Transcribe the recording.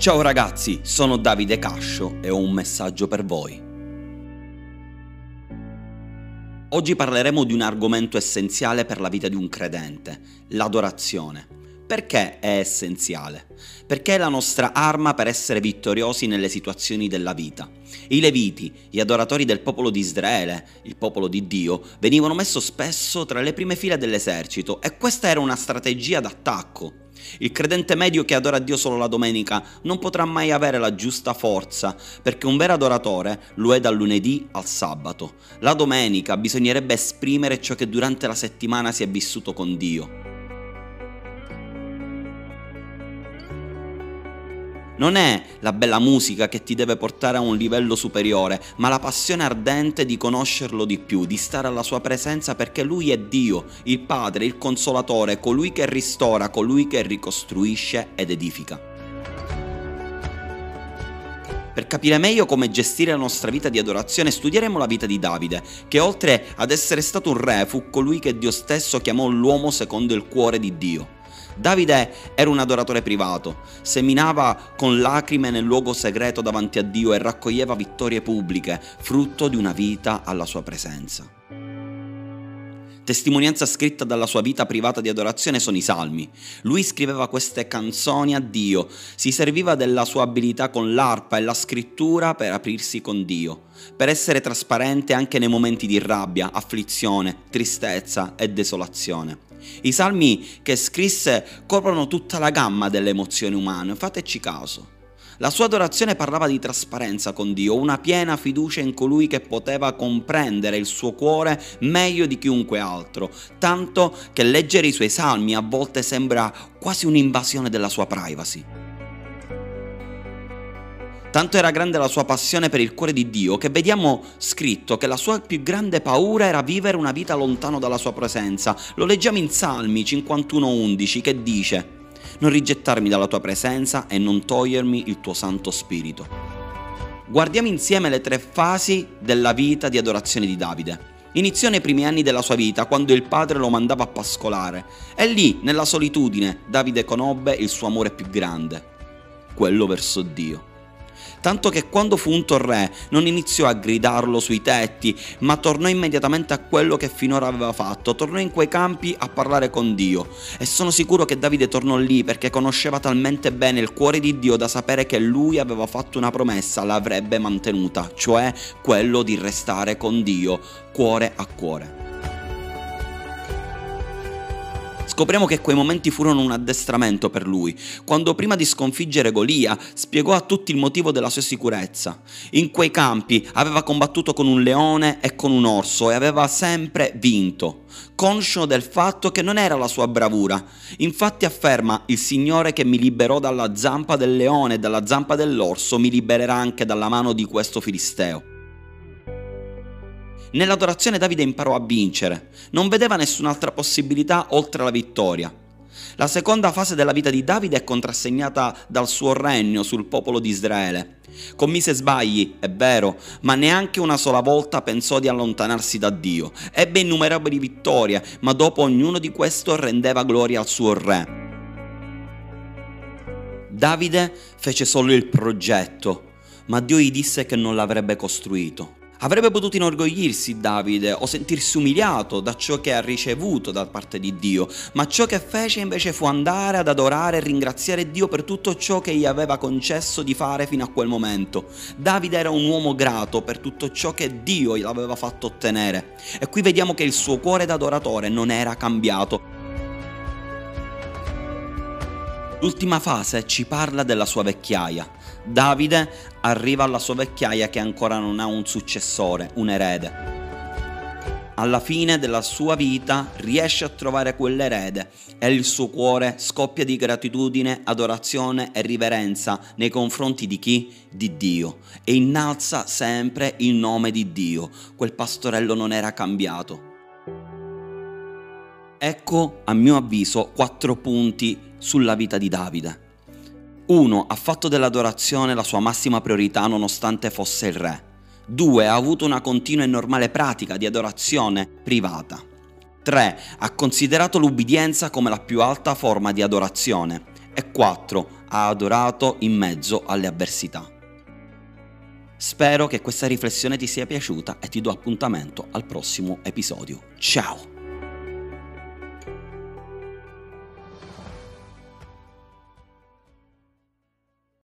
Ciao ragazzi, sono Davide Cascio e ho un messaggio per voi. Oggi parleremo di un argomento essenziale per la vita di un credente, l'adorazione. Perché è essenziale? Perché è la nostra arma per essere vittoriosi nelle situazioni della vita. I Leviti, gli adoratori del popolo di Israele, il popolo di Dio, venivano messo spesso tra le prime file dell'esercito e questa era una strategia d'attacco. Il credente medio che adora Dio solo la domenica non potrà mai avere la giusta forza, perché un vero adoratore lo è dal lunedì al sabato. La domenica bisognerebbe esprimere ciò che durante la settimana si è vissuto con Dio. Non è la bella musica che ti deve portare a un livello superiore, ma la passione ardente di conoscerlo di più, di stare alla sua presenza perché lui è Dio, il Padre, il Consolatore, colui che ristora, colui che ricostruisce ed edifica. Per capire meglio come gestire la nostra vita di adorazione studieremo la vita di Davide, che oltre ad essere stato un re fu colui che Dio stesso chiamò l'uomo secondo il cuore di Dio. Davide era un adoratore privato, seminava con lacrime nel luogo segreto davanti a Dio e raccoglieva vittorie pubbliche, frutto di una vita alla sua presenza. Testimonianza scritta dalla sua vita privata di adorazione sono i salmi. Lui scriveva queste canzoni a Dio, si serviva della sua abilità con l'arpa e la scrittura per aprirsi con Dio, per essere trasparente anche nei momenti di rabbia, afflizione, tristezza e desolazione. I salmi che scrisse coprono tutta la gamma delle emozioni umane, fateci caso. La sua adorazione parlava di trasparenza con Dio, una piena fiducia in colui che poteva comprendere il suo cuore meglio di chiunque altro, tanto che leggere i suoi salmi a volte sembra quasi un'invasione della sua privacy. Tanto era grande la sua passione per il cuore di Dio che vediamo scritto che la sua più grande paura era vivere una vita lontano dalla sua presenza. Lo leggiamo in Salmi 51:11 che dice Non rigettarmi dalla tua presenza e non togliermi il tuo Santo Spirito. Guardiamo insieme le tre fasi della vita di adorazione di Davide. Iniziò nei primi anni della sua vita, quando il padre lo mandava a pascolare, e lì, nella solitudine, Davide conobbe il suo amore più grande, quello verso Dio tanto che quando fu unto re non iniziò a gridarlo sui tetti, ma tornò immediatamente a quello che finora aveva fatto, tornò in quei campi a parlare con Dio. E sono sicuro che Davide tornò lì perché conosceva talmente bene il cuore di Dio da sapere che lui aveva fatto una promessa, l'avrebbe mantenuta, cioè quello di restare con Dio, cuore a cuore. Scopriamo che quei momenti furono un addestramento per lui, quando prima di sconfiggere Golia spiegò a tutti il motivo della sua sicurezza. In quei campi aveva combattuto con un leone e con un orso e aveva sempre vinto, conscio del fatto che non era la sua bravura. Infatti afferma il Signore che mi liberò dalla zampa del leone e dalla zampa dell'orso mi libererà anche dalla mano di questo filisteo. Nell'adorazione Davide imparò a vincere, non vedeva nessun'altra possibilità oltre la vittoria. La seconda fase della vita di Davide è contrassegnata dal suo regno sul popolo di Israele. Commise sbagli, è vero, ma neanche una sola volta pensò di allontanarsi da Dio. Ebbe innumerabili vittorie, ma dopo ognuno di questo rendeva gloria al suo re. Davide fece solo il progetto, ma Dio gli disse che non l'avrebbe costruito. Avrebbe potuto inorgoglirsi Davide o sentirsi umiliato da ciò che ha ricevuto da parte di Dio, ma ciò che fece invece fu andare ad adorare e ringraziare Dio per tutto ciò che gli aveva concesso di fare fino a quel momento. Davide era un uomo grato per tutto ciò che Dio gli aveva fatto ottenere. E qui vediamo che il suo cuore d'adoratore non era cambiato. L'ultima fase ci parla della sua vecchiaia. Davide arriva alla sua vecchiaia che ancora non ha un successore, un erede. Alla fine della sua vita riesce a trovare quell'erede e il suo cuore scoppia di gratitudine, adorazione e riverenza nei confronti di chi? Di Dio. E innalza sempre il nome di Dio. Quel pastorello non era cambiato. Ecco, a mio avviso, quattro punti sulla vita di Davide. 1. Ha fatto dell'adorazione la sua massima priorità nonostante fosse il re. 2. Ha avuto una continua e normale pratica di adorazione privata. 3. Ha considerato l'ubbidienza come la più alta forma di adorazione. E 4. ha adorato in mezzo alle avversità. Spero che questa riflessione ti sia piaciuta e ti do appuntamento al prossimo episodio. Ciao!